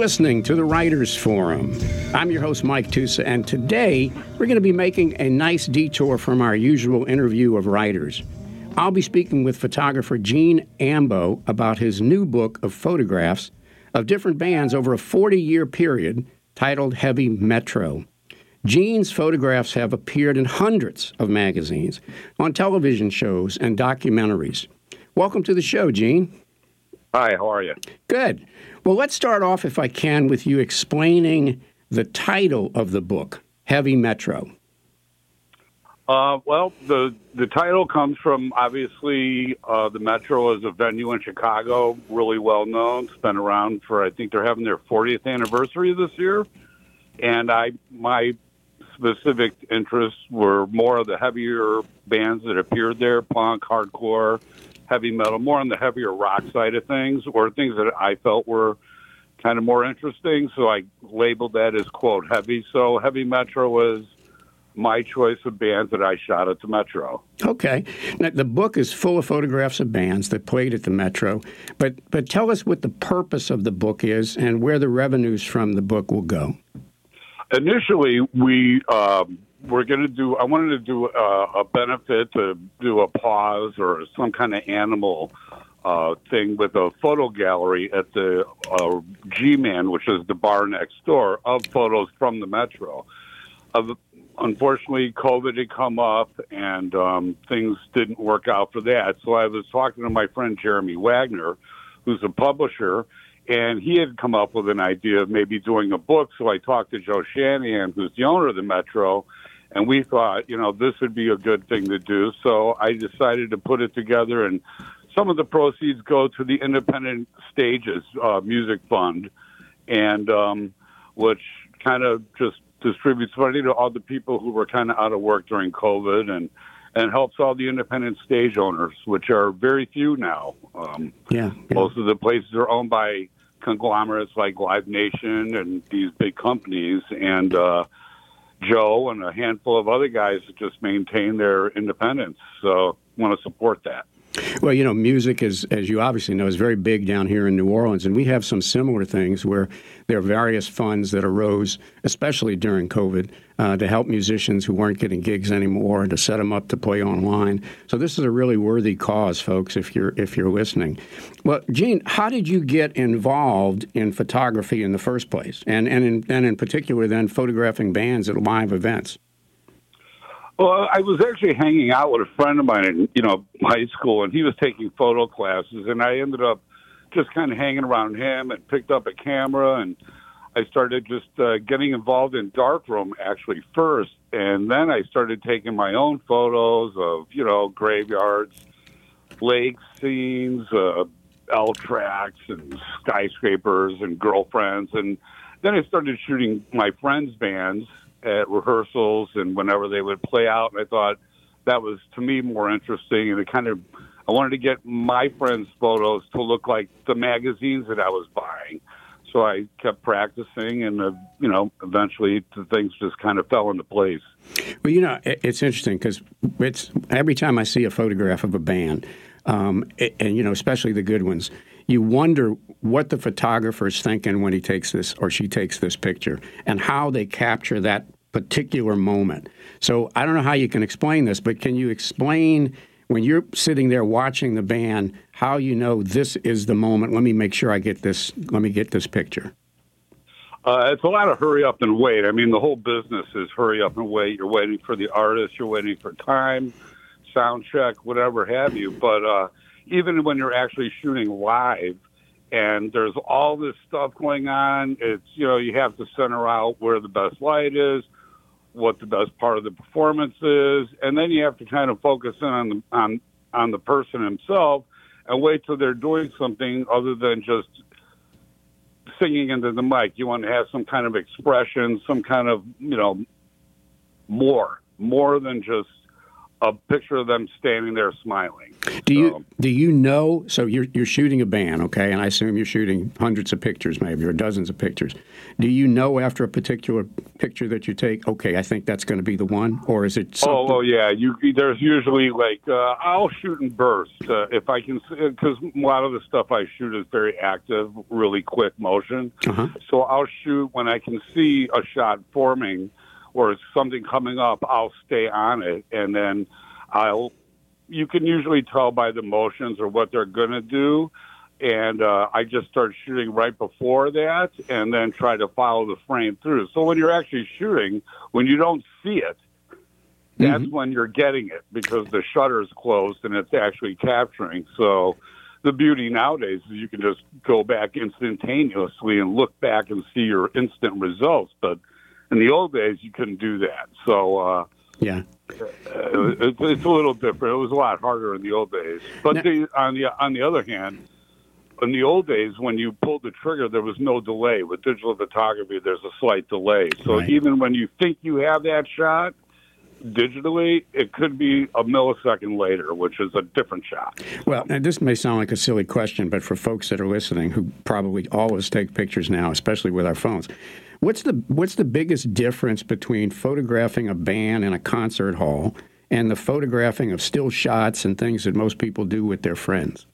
listening to the Writers Forum. I'm your host, Mike Tusa, and today we're going to be making a nice detour from our usual interview of writers. I'll be speaking with photographer Gene Ambo about his new book of photographs of different bands over a 40 year period titled Heavy Metro. Gene's photographs have appeared in hundreds of magazines, on television shows, and documentaries. Welcome to the show, Gene. Hi, how are you? Good. Well, let's start off, if I can, with you explaining the title of the book, Heavy Metro. Uh, well, the the title comes from obviously uh, the Metro is a venue in Chicago, really well known. It's been around for I think they're having their 40th anniversary this year, and I my specific interests were more of the heavier bands that appeared there, punk, hardcore, heavy metal, more on the heavier rock side of things, or things that I felt were kind of more interesting. So I labeled that as quote heavy. So heavy metro was my choice of bands that I shot at the Metro. Okay. Now, the book is full of photographs of bands that played at the Metro, but but tell us what the purpose of the book is and where the revenues from the book will go. Initially, we um, were going to do. I wanted to do a, a benefit to do a PAWS or some kind of animal uh, thing with a photo gallery at the uh, G-Man, which is the bar next door, of photos from the Metro. Uh, unfortunately, COVID had come up and um, things didn't work out for that. So I was talking to my friend Jeremy Wagner, who's a publisher, and he had come up with an idea of maybe doing a book. So I talked to Joe Shanahan, who's the owner of the Metro, and we thought, you know, this would be a good thing to do. So I decided to put it together, and some of the proceeds go to the Independent Stages uh, Music Fund, and um, which kind of just distributes money to all the people who were kind of out of work during COVID, and and helps all the independent stage owners, which are very few now. Um, yeah, yeah, most of the places are owned by conglomerates like Live Nation and these big companies, and uh, Joe and a handful of other guys that just maintain their independence. So, want to support that. Well, you know, music is, as you obviously know, is very big down here in New Orleans, and we have some similar things where there are various funds that arose, especially during COVID, uh, to help musicians who weren't getting gigs anymore to set them up to play online. So this is a really worthy cause, folks. If you're if you're listening, well, Gene, how did you get involved in photography in the first place, and and in, and in particular, then photographing bands at live events? Well, I was actually hanging out with a friend of mine in, you know, high school, and he was taking photo classes, and I ended up just kind of hanging around him and picked up a camera, and I started just uh, getting involved in darkroom actually first, and then I started taking my own photos of, you know, graveyards, lake scenes, uh, L tracks, and skyscrapers, and girlfriends, and then I started shooting my friends' bands at rehearsals and whenever they would play out. And I thought that was to me more interesting, and it kind of I wanted to get my friends' photos to look like the magazines that I was buying. So I kept practicing, and uh, you know, eventually the things just kind of fell into place. Well, you know, it's interesting because it's every time I see a photograph of a band, um, and you know, especially the good ones, you wonder what the photographer is thinking when he takes this or she takes this picture and how they capture that particular moment. So I don't know how you can explain this, but can you explain when you're sitting there watching the band how you know this is the moment? Let me make sure I get this. Let me get this picture. Uh, it's a lot of hurry up and wait. I mean, the whole business is hurry up and wait. You're waiting for the artist. You're waiting for time, sound check, whatever have you. But uh, even when you're actually shooting live and there's all this stuff going on, it's, you know, you have to center out where the best light is, what the best part of the performance is, and then you have to kind of focus in on the, on, on the person himself and wait till they're doing something other than just singing into the mic. You want to have some kind of expression, some kind of, you know, more, more than just a picture of them standing there smiling. Do you do you know? So you're you're shooting a band, okay? And I assume you're shooting hundreds of pictures, maybe or dozens of pictures. Do you know after a particular picture that you take, okay, I think that's going to be the one, or is it something? Oh, oh yeah. You there's usually like uh, I'll shoot in bursts uh, if I can because a lot of the stuff I shoot is very active, really quick motion. Uh-huh. So I'll shoot when I can see a shot forming or something coming up. I'll stay on it, and then I'll. You can usually tell by the motions or what they're going to do. And uh, I just start shooting right before that, and then try to follow the frame through. So when you're actually shooting, when you don't see it, that's when you're getting it because the shutter's closed and it's actually capturing. So the beauty nowadays is you can just go back instantaneously and look back and see your instant results. But in the old days, you couldn't do that. So uh, Yeah. it's, it's a little different. It was a lot harder in the old days. But the, on the on the other hand, in the old days, when you pulled the trigger, there was no delay. With digital photography, there's a slight delay. So Right. even when you think you have that shot, digitally, it could be a millisecond later, which is a different shot. Well, now this may sound like a silly question, but for folks that are listening who probably always take pictures now, especially with our phones, what's the what's the biggest difference between photographing a band in a concert hall and the photographing of still shots and things that most people do with their friends?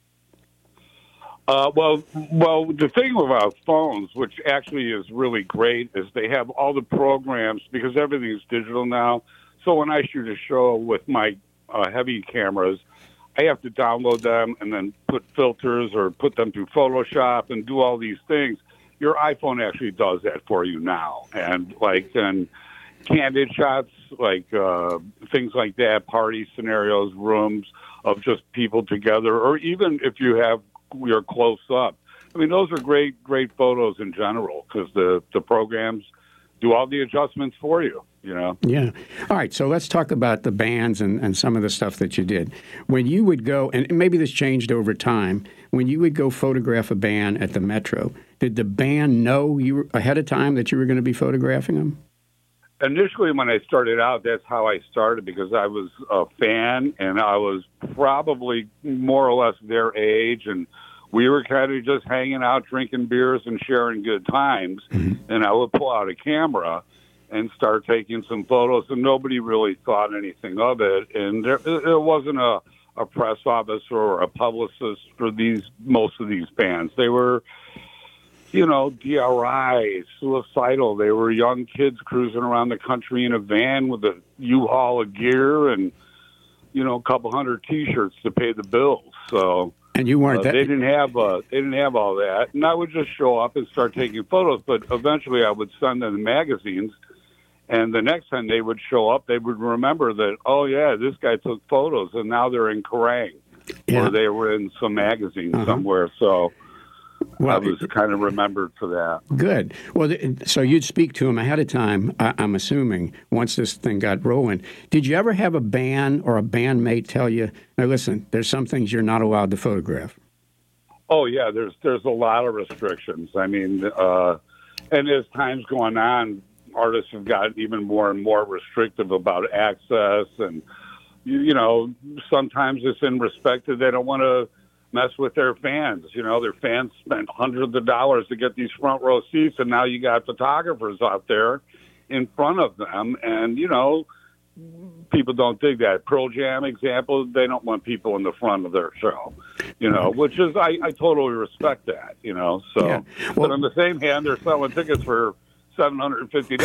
Uh, well, well, the thing about phones, which actually is really great, is they have all the programs because everything's digital now. So when I shoot a show with my uh, heavy cameras, I have to download them and then put filters or put them through Photoshop and do all these things. Your iPhone actually does that for you now, and like and candid shots, like uh, things like that, party scenarios, rooms of just people together, or even if you have you're close up. I mean, those are great, great photos in general because the the programs do all the adjustments for you. You know. Yeah. All right. So let's talk about the bands and, and some of the stuff that you did. When you would go, and maybe this changed over time, when you would go photograph a band at the Metro, did the band know you ahead of time that you were going to be photographing them? initially when I started out, that's how I started because I was a fan and I was probably more or less their age and we were kind of just hanging out, drinking beers and sharing good times. Mm-hmm. And I would pull out a camera and start taking some photos and nobody really thought anything of it. And there, there wasn't a, a press office or a publicist for these, most of these bands. They were, you know, DRI, suicidal. They were young kids cruising around the country in a van with a U-Haul of gear and, you know, a couple hundred T-shirts to pay the bills. So And you uh, weren't they that. didn't have uh, they didn't have all that, and I would just show up and start taking photos. But eventually, I would send them the magazines, and the next time they would show up, they would remember that oh yeah, this guy took photos, and now they're in Kerrang Yeah. or they were in some magazine Uh-huh. somewhere. So I Well, was kind of remembered for that. Good. Well, so you'd speak to them ahead of time, I- I'm assuming, once this thing got rolling. Did you ever have a band or a bandmate tell you, now listen, there's some things you're not allowed to photograph? Oh yeah, there's there's a lot of restrictions. I mean, uh, and as time's going on, artists have gotten even more and more restrictive about access, and you, you know, sometimes it's in respect that they don't want to mess with their fans. You know, their fans spent hundreds of dollars to get these front row seats, and now you got photographers out there in front of them, and you know. People don't dig that. Pearl Jam example, they don't want people in the front of their show, you know, which is, I, I totally respect that, you know. So, Yeah. but on the same hand, they're selling tickets for $750.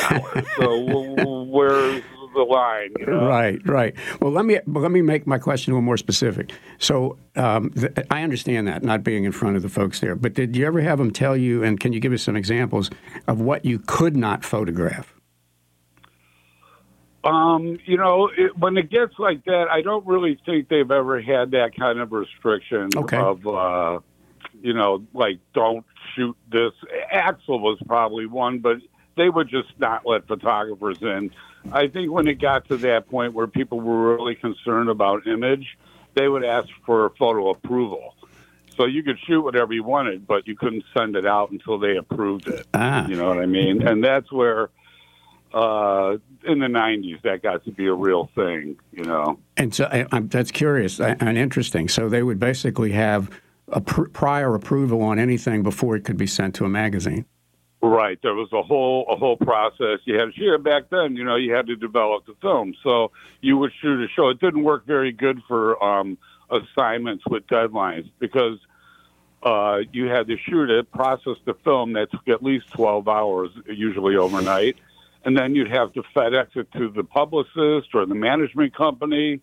so, w- w- where's the line, you know? Right, right. Well, let me let me make my question a little more specific. So, um, th- I understand that not being in front of the folks there, but did you ever have them tell you, and can you give us some examples of what you could not photograph? Um, you know, it, when it gets like that, I don't really think they've ever had that kind of restriction Okay. of, uh, you know, like don't shoot this. Axl was probably one, but they would just not let photographers in. I think when it got to that point where people were really concerned about image, they would ask for photo approval. So you could shoot whatever you wanted, but you couldn't send it out until they approved it. Ah, You know what I mean? And that's where uh, in the '90s, that got to be a real thing. You know. And so I, I'm, that's curious and interesting. So they would basically have a pr- prior approval on anything before it could be sent to a magazine. Right. There was a whole a whole process. You had to back then. You know, you had to develop the film. So you would shoot a show. It didn't work very good for um, assignments with deadlines because uh, you had to shoot it, process the film. That took at least twelve hours, usually overnight, and then you'd have to FedEx it to the publicist or the management company.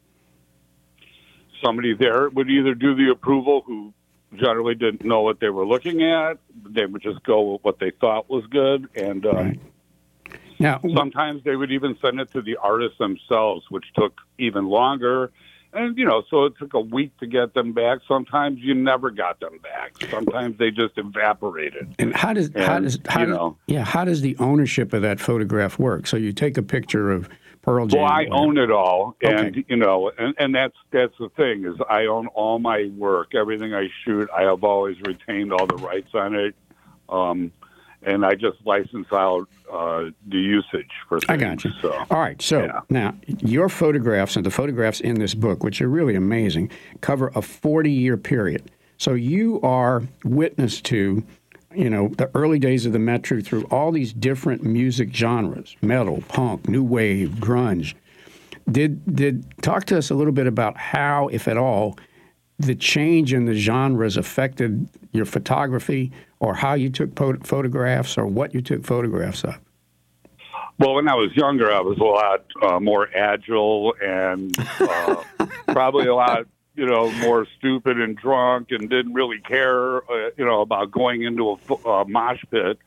Somebody there would either do the approval, who generally didn't know what they were looking at. They would just go with what they thought was good, and uh, Right. Now, sometimes they would even send it to the artists themselves, which took even longer. And you know, so it took a week to get them back. Sometimes you never got them back. Sometimes they just evaporated. and how does how does how you know. yeah how does the ownership of that photograph work? So you take a picture of Well, I own it all, and Okay. you know, and, and that's that's the thing is I own all my work, everything I shoot. I have always retained all the rights on it, um, and I just license out uh, the usage for things. I got you. So All right. So Yeah. now your photographs and the photographs in this book, which are really amazing, cover a 40 year period. So you are witness to, you know, the early days of the Metro through all these different music genres metal, punk, new wave, grunge. Did, did talk to us a little bit about how, if at all, the change in the genres affected your photography or how you took photographs or what you took photographs of? Well, when I was younger, I was a lot uh, more agile and uh, probably a lot, you know, more stupid and drunk, and didn't really care, uh, you know, about going into a uh, mosh pit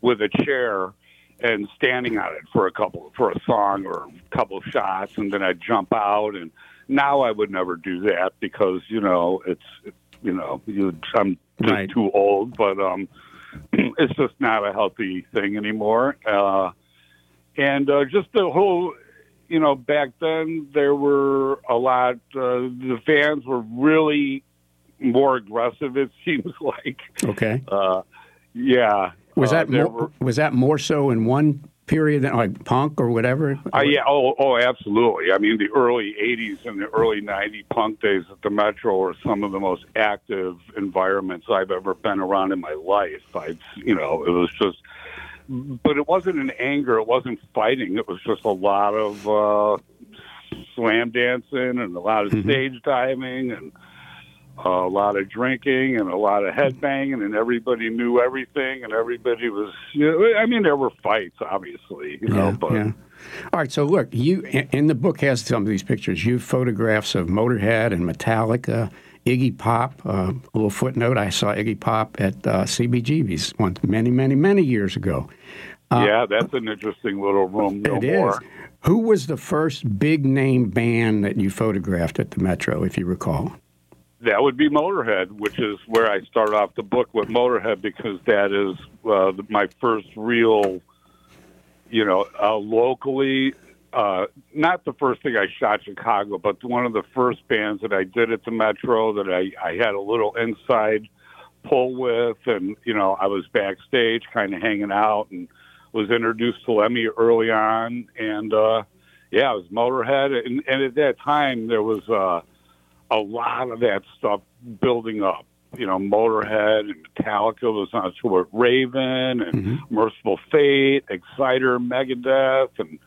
with a chair and standing on it for a couple for a song or a couple shots, and then I'd jump out. And now I would never do that because you know it's you know you, I'm just Right. too old, but um, it's just not a healthy thing anymore. Uh, and uh, just the whole you know back then there were a lot uh, the fans were really more aggressive it seems like Okay. uh, yeah Was uh, that there more, were- was that more so in one period than like punk or whatever? uh, yeah, oh, oh, absolutely. I mean, the early '80s and the early '90 punk days at the Metro were some of the most active environments I've ever been around in my life. I, you know, it was just, but it wasn't an anger. It wasn't fighting. It was just a lot of uh, slam dancing and a lot of stage diving and a lot of drinking and a lot of headbanging, and everybody knew everything, and everybody was. You know, I mean, there were fights, obviously, you know, Yeah, but. yeah. All right, so look, you in the book has some of these pictures. You have photographs of Motorhead and Metallica, Iggy Pop. Uh, a little footnote: I saw Iggy Pop at uh, CBGB's once, many, many, many years ago. yeah, that's an interesting little room. No Uh, It is. more. Who was the first big name band that you photographed at the Metro, if you recall? That would be Motorhead, which is where I start off the book with Motorhead because that is uh, my first real, you know, uh, locally. Uh, not the first thing I shot Chicago, but one of the first bands that I did at the Metro that I, I had a little inside pull with, and you know, I was backstage, kind of hanging out, and was introduced to Lemmy early on, and uh, yeah, it was Motorhead, and, and at that time there was. Uh, a lot of that stuff building up. You know, Motorhead and Metallica was on tour with Raven and Mercyful Fate, Exciter, Megadeth, and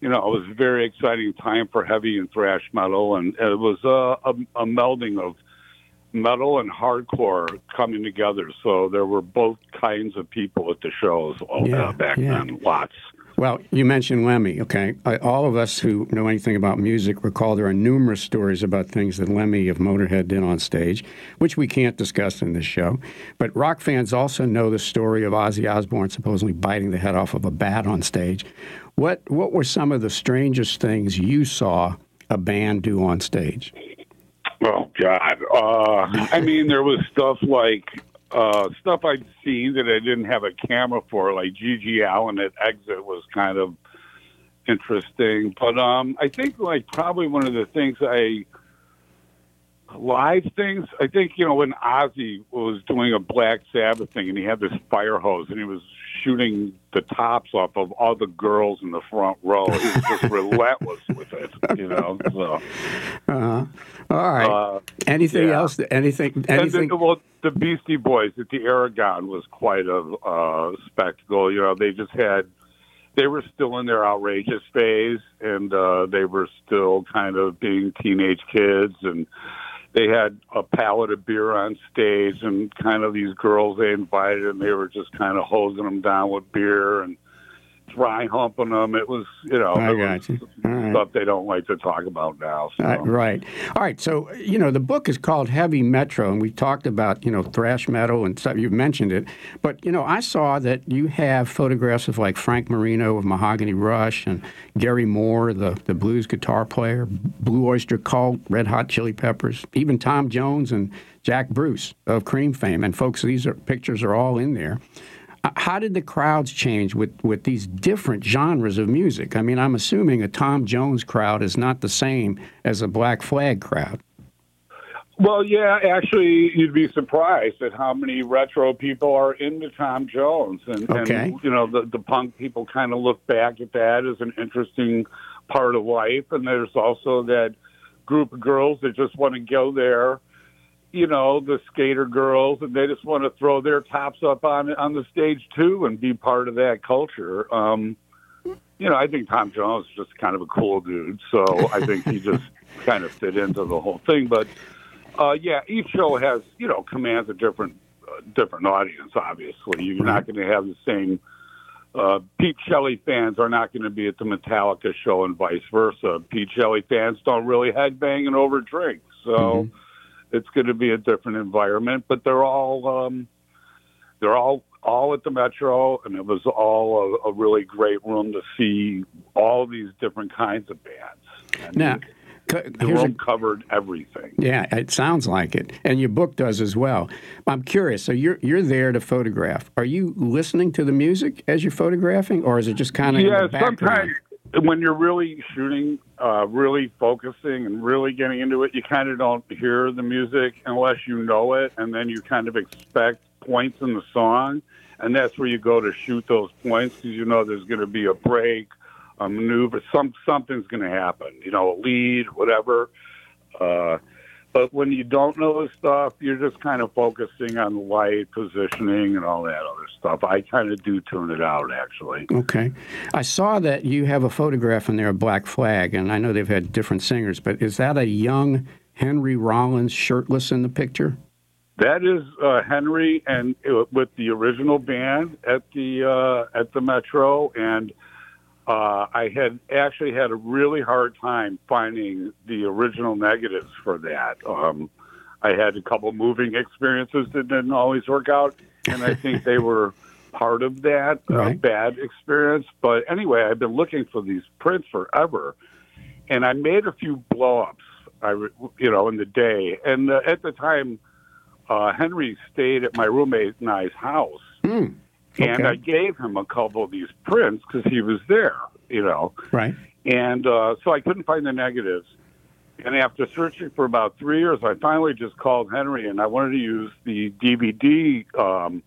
you know, it was a very exciting time for heavy and thrash metal, and it was uh, a, a melding of metal and hardcore coming together. So there were both kinds of people at the shows all, Yeah, uh, back yeah. then, lots. Well, you mentioned Lemmy, okay? I, all of us who know anything about music recall there are numerous stories about things that Lemmy of Motorhead did on stage, which we can't discuss in this show. But rock fans also know the story of Ozzy Osbourne supposedly biting the head off of a bat on stage. What, what were some of the strangest things you saw a band do on stage? Oh God! Uh, I mean, there was stuff like uh, stuff I'd seen that I didn't have a camera for, like GG Allin at Exit was kind of interesting. But um, I think like probably one of the things I live things. I think you know when Ozzy was doing a Black Sabbath thing and he had this fire hose and he was shooting the tops off of all the girls in the front row. He was just relentless with it, you know. So, Uh-huh. All right. uh, anything yeah. else? Anything? Anything? then, well, the Beastie Boys at the Aragon was quite a uh, spectacle. You know, they just had. They were still in their outrageous phase, and uh, they were still kind of being teenage kids, and they had a pallet of beer on stage, and kind of these girls they invited, and they were just kind of hosing them down with beer and dry humping them. It was, you know, I got you. Right. stuff they don't like to talk about now. So. Uh, right. All right. So, you know, the book is called Heavy Metro, and we talked about, you know, thrash metal and stuff. You mentioned it. But, you know, I saw that you have photographs of like Frank Marino of Mahogany Rush and Gary Moore, the, the blues guitar player, Blue Oyster Cult, Red Hot Chili Peppers, even Tom Jones and Jack Bruce of Cream fame. And, folks, these are pictures are all in there. How did the crowds change with, with these different genres of music? I mean, I'm assuming a Tom Jones crowd is not the same as a Black Flag crowd. Well, yeah, actually, you'd be surprised at how many retro people are into Tom Jones, and, Okay. and you know, the the punk people kind of look back at that as an interesting part of life. And there's also that group of girls that just want to go there, you know, the skater girls, and they just want to throw their tops up on on the stage too and be part of that culture. Um, you know, I think Tom Jones is just kind of a cool dude, so I think he just kind of fit into the whole thing, but. Uh, yeah, each show has you know commands a different uh, different audience. Obviously, you're not going to have the same. Uh, Pete Shelley fans are not going to be at the Metallica show, and vice versa. Pete Shelley fans don't really headbang and over drink, so it's going to be a different environment. But they're all um, they're all all at the Metro, and it was all a, a really great room to see all these different kinds of bands. And Now, the here's a, room covered everything. yeah, it sounds like it, and your book does as well. I'm curious. So you're you're there to photograph. Are you listening to the music as you're photographing, or is it just kind of in yeah, the background? sometimes when you're really shooting, uh, really focusing, and really getting into it, you kind of don't hear the music unless you know it, and then you kind of expect points in the song, and that's where you go to shoot those points because you know there's going to be a break, a maneuver, some something's going to happen, you know, a lead, whatever. Uh, but when you don't know the stuff, you're just kind of focusing on the light, positioning, and all that other stuff. I kind of do tune it out, actually. Okay. I saw that you have a photograph in there of Black Flag, and I know they've had different singers, but is that a young Henry Rollins shirtless in the picture? That is uh, Henry and uh, with the original band at the uh, at the Metro, and uh, I had actually had a really hard time finding the original negatives for that. Um, I had a couple moving experiences that didn't always work out, and I think they were part of that uh, Right. bad experience. But anyway, I've been looking for these prints forever, and I made a few blow-ups. I, you know, in the day, and uh, at the time, uh, Henry stayed at my roommate and I's house, Hmm. And Okay. I gave him a couple of these prints because he was there, you know. Right. And uh, so I couldn't find the negatives. And after searching for about three years, I finally just called Henry and I wanted to use the DVD um,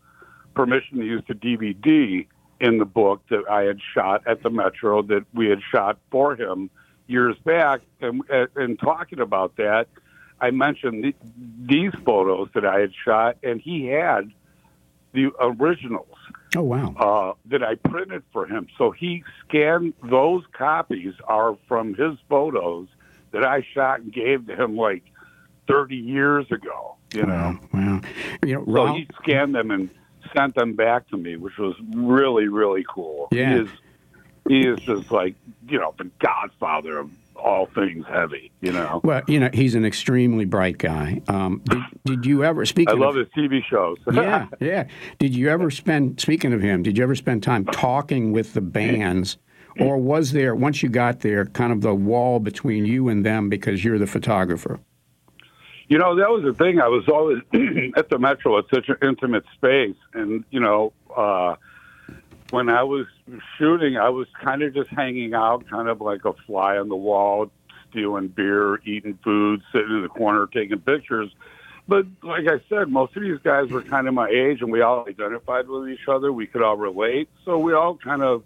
permission to use the DVD in the book that I had shot at the Metro that we had shot for him years back. And, and talking about that, I mentioned the, these photos that I had shot, and he had the originals Oh, wow. uh, that I printed for him. So he scanned those copies are from his photos that I shot and gave to him like 30 years ago. You know, Wow. You know, so he scanned them and sent them back to me, which was really really cool. Yeah. He is he is just like you know the godfather of all things heavy. You know, well, you know, he's an extremely bright guy. Um, did, did you ever, speak? I love of, his TV shows. yeah, yeah. Did you ever spend, speaking of him, did you ever spend time talking with the bands? Or was there, once you got there, kind of the wall between you and them because you're the photographer? You know, that was the thing. I was always at the Metro It's such an intimate space, and you know, uh, when I was shooting, I was kind of just hanging out, kind of like a fly on the wall, stealing beer, eating food, sitting in the corner taking pictures. but like I said, most of these guys were kind of my age, and we all identified with each other. We could all relate, so we all kind of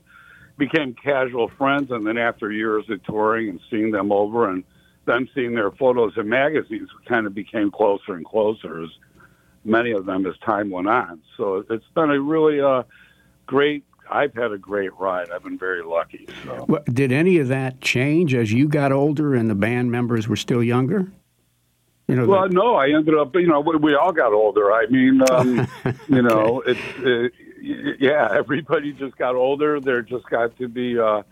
became casual friends. And then after years of touring and seeing them over, and them seeing their photos in magazines, we kind of became closer and closer as many of them as time went on. So it's been a really uh, great. I've had a great ride. I've been very lucky. So. Well, did any of that change as you got older and the band members were still younger? You know, well, no, I ended up. You know, we, we all got older. I mean, um, you know, it's it, yeah. Everybody just got older. There just got to be uh,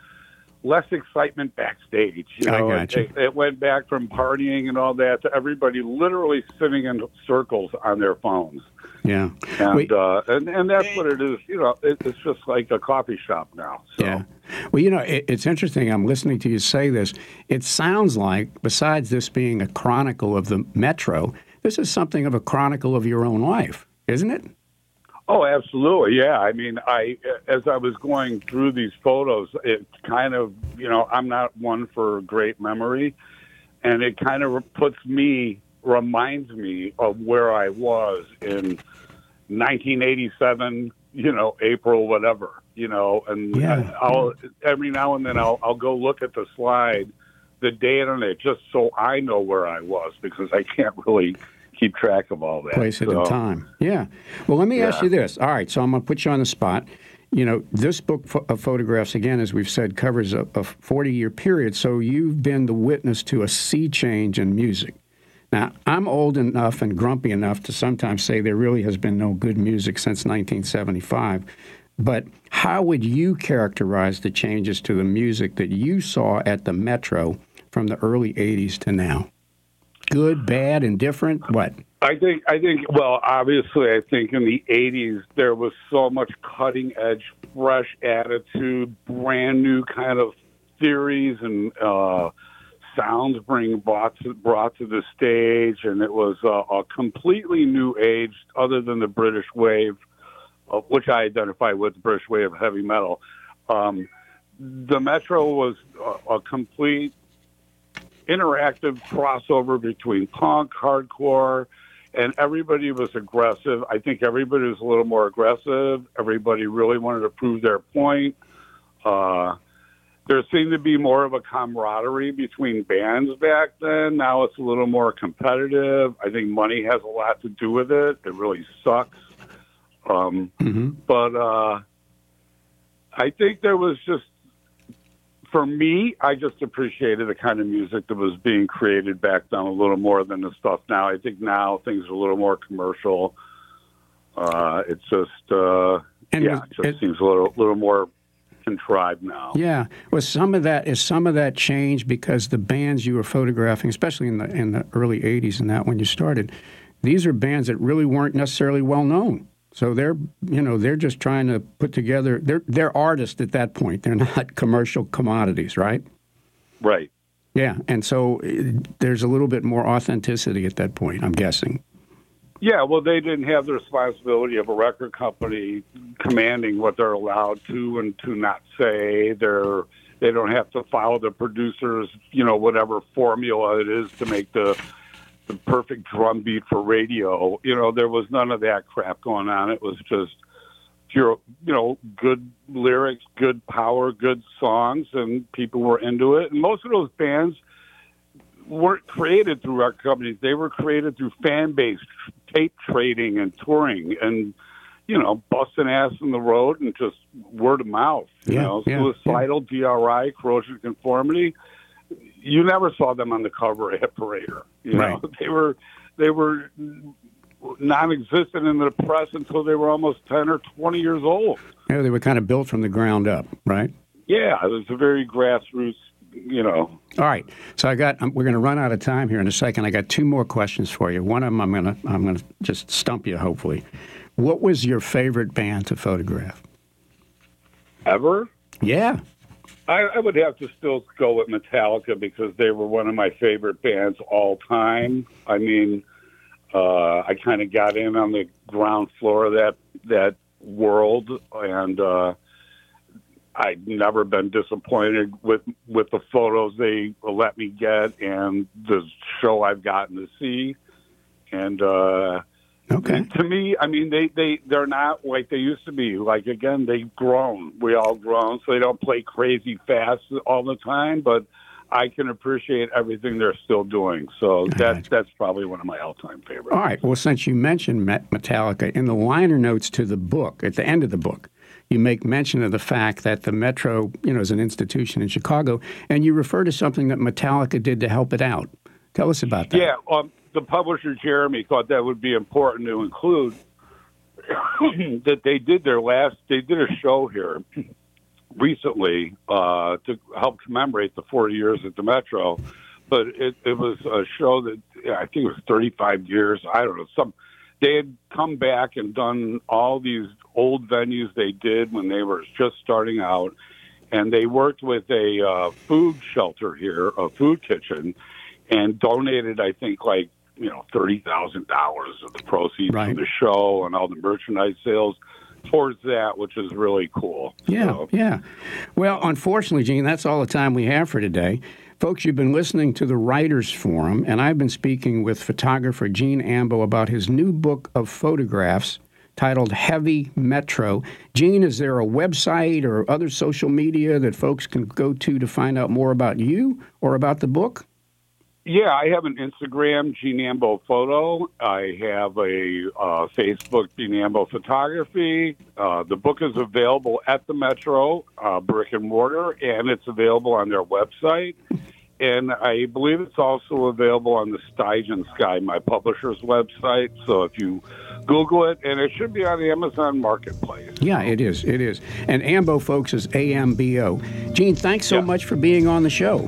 less excitement backstage. You know, I got you. It, it went back from partying and all that to everybody literally sitting in circles on their phones. Yeah, and Wait. uh, and and that's what it is. You know, it, it's just like a coffee shop now. So. Yeah. Well, you know, it, it's interesting. I'm listening to you say this. It sounds like, besides this being a chronicle of the Metro, this is something of a chronicle of your own life, isn't it? Oh, absolutely. Yeah. I mean, I as I was going through these photos, it kind of, you know, I'm not one for great memory, and it kind of puts me reminds me of where I was in 1987, you know, April whatever, you know, and Yeah. I'll every now and then I'll I'll go look at the slide, the date on it, just so I know where I was because I can't really keep track of all that. place it So- in time. Yeah. Well, let me ask you this. All right, so I'm going to put you on the spot. You know, this book of uh, photographs, again, as we've said, covers a, a 40 year period. So you've been the witness to a sea change in music. Now, I'm old enough and grumpy enough to sometimes say there really has been no good music since 1975. But how would you characterize the changes to the music that you saw at the Metro from the early 80s to now? Good, bad, indifferent? What? I think I think well, obviously, I think in the '80s there was so much cutting edge, fresh attitude, brand new kind of theories and uh, sounds being brought to, brought to the stage, and it was uh, a completely new age, other than the British wave, uh, which I identify with the British wave of heavy metal. Um, the Metro was a, a complete interactive crossover between punk, hardcore, and everybody was aggressive. I think everybody was a little more aggressive. Everybody really wanted to prove their point. Uh, there seemed to be more of a camaraderie between bands back then. Now it's a little more competitive. I think money has a lot to do with it. It really sucks. Um, But uh, I think there was just for me, I just appreciated the kind of music that was being created back then a little more than the stuff now. I think now things are a little more commercial. Uh, it's just, uh, And yeah, was- it just it- seems a little, little more contrived now. Yeah, was some of that is some of that change because the bands you were photographing, especially in the in the early '80s and that when you started, these are bands that really weren't necessarily well known. So they're you know they're just trying to put together. They're they're artists at that point. They're not commercial commodities, right? Right. Yeah, and so uh, there's a little bit more authenticity at that point. I'm guessing. Yeah, well, they didn't have the responsibility of a record company commanding what they're allowed to and to not say. They're they don't have to follow the producers, you know, whatever formula it is to make the the perfect drum beat for radio. You know, there was none of that crap going on. It was just pure, you know, good lyrics, good power, good songs, and people were into it. And most of those bands weren't created through record companies. They were created through fan base tape trading and touring and you know busting ass in the road and just word of mouth. You Yeah, know, yeah, suicidal, DRI, corrosion conformity. You never saw them on the cover of Hit Parader. You Right. know, they were they were non-existent in the press until they were almost ten or twenty years old. Yeah, they were kind of built from the ground up, right? Yeah, it was a very grassroots. You know, All right. So I got. um, We're going to run out of time here in a second. I got two more questions for you. One of them I'm going to. I'm going to just stump you. Hopefully. What was your favorite band to photograph? ever. Yeah. I, I would have to still go with Metallica because they were one of my favorite bands all time. I mean, uh, I kind of got in on the ground floor of that that world, and uh, I've never been disappointed with with the photos they let me get and the show I've gotten to see. and uh, Okay. to me, I mean, they they they're not like they used to be. Like again, they've grown. We all grown, so they don't play crazy fast all the time, but. I can appreciate everything they're still doing, so that's that's probably one of my all-time favorites. All right. Well, since you mentioned Metallica, in the liner notes to the book, at the end of the book, you make mention of the fact that the Metro, you know, is an institution in Chicago, and you refer to something that Metallica did to help it out. Tell us about that. Yeah, um, the publisher Jeremy thought that would be important to include that they did their last. They did a show here recently uh, to help commemorate the 40 years at the Metro, but it, it was a show that I think it was 35 years. I don't know some. They had come back and done all these old venues they did when they were just starting out, and they worked with a uh, food shelter here, a food kitchen, and donated, I think, like you know, thirty thousand dollars of the proceeds Right. from the show and all the merchandise sales towards that, which is really cool. Yeah, So, yeah. Well, unfortunately, Gene, that's all the time we have for today. Folks, you've been listening to the Writers Forum, and I've been speaking with photographer Gene Ambo about his new book of photographs titled Heavy Metro. Gene, is there a website or other social media that folks can go to to find out more about you or about the book? Yeah, I have an Instagram, Gene Ambo Photo. I have a uh, Facebook, Gene Ambo Photography. Uh, the book is available at the Metro, uh, brick and mortar, and it's available on their website. And I believe it's also available on the Stygian Sky, my publisher's website. So if you Google it, and it should be on the Amazon Marketplace. Yeah, it is. It is. And Ambo, folks, is A M B O. Gene, thanks so Yeah. much for being on the show.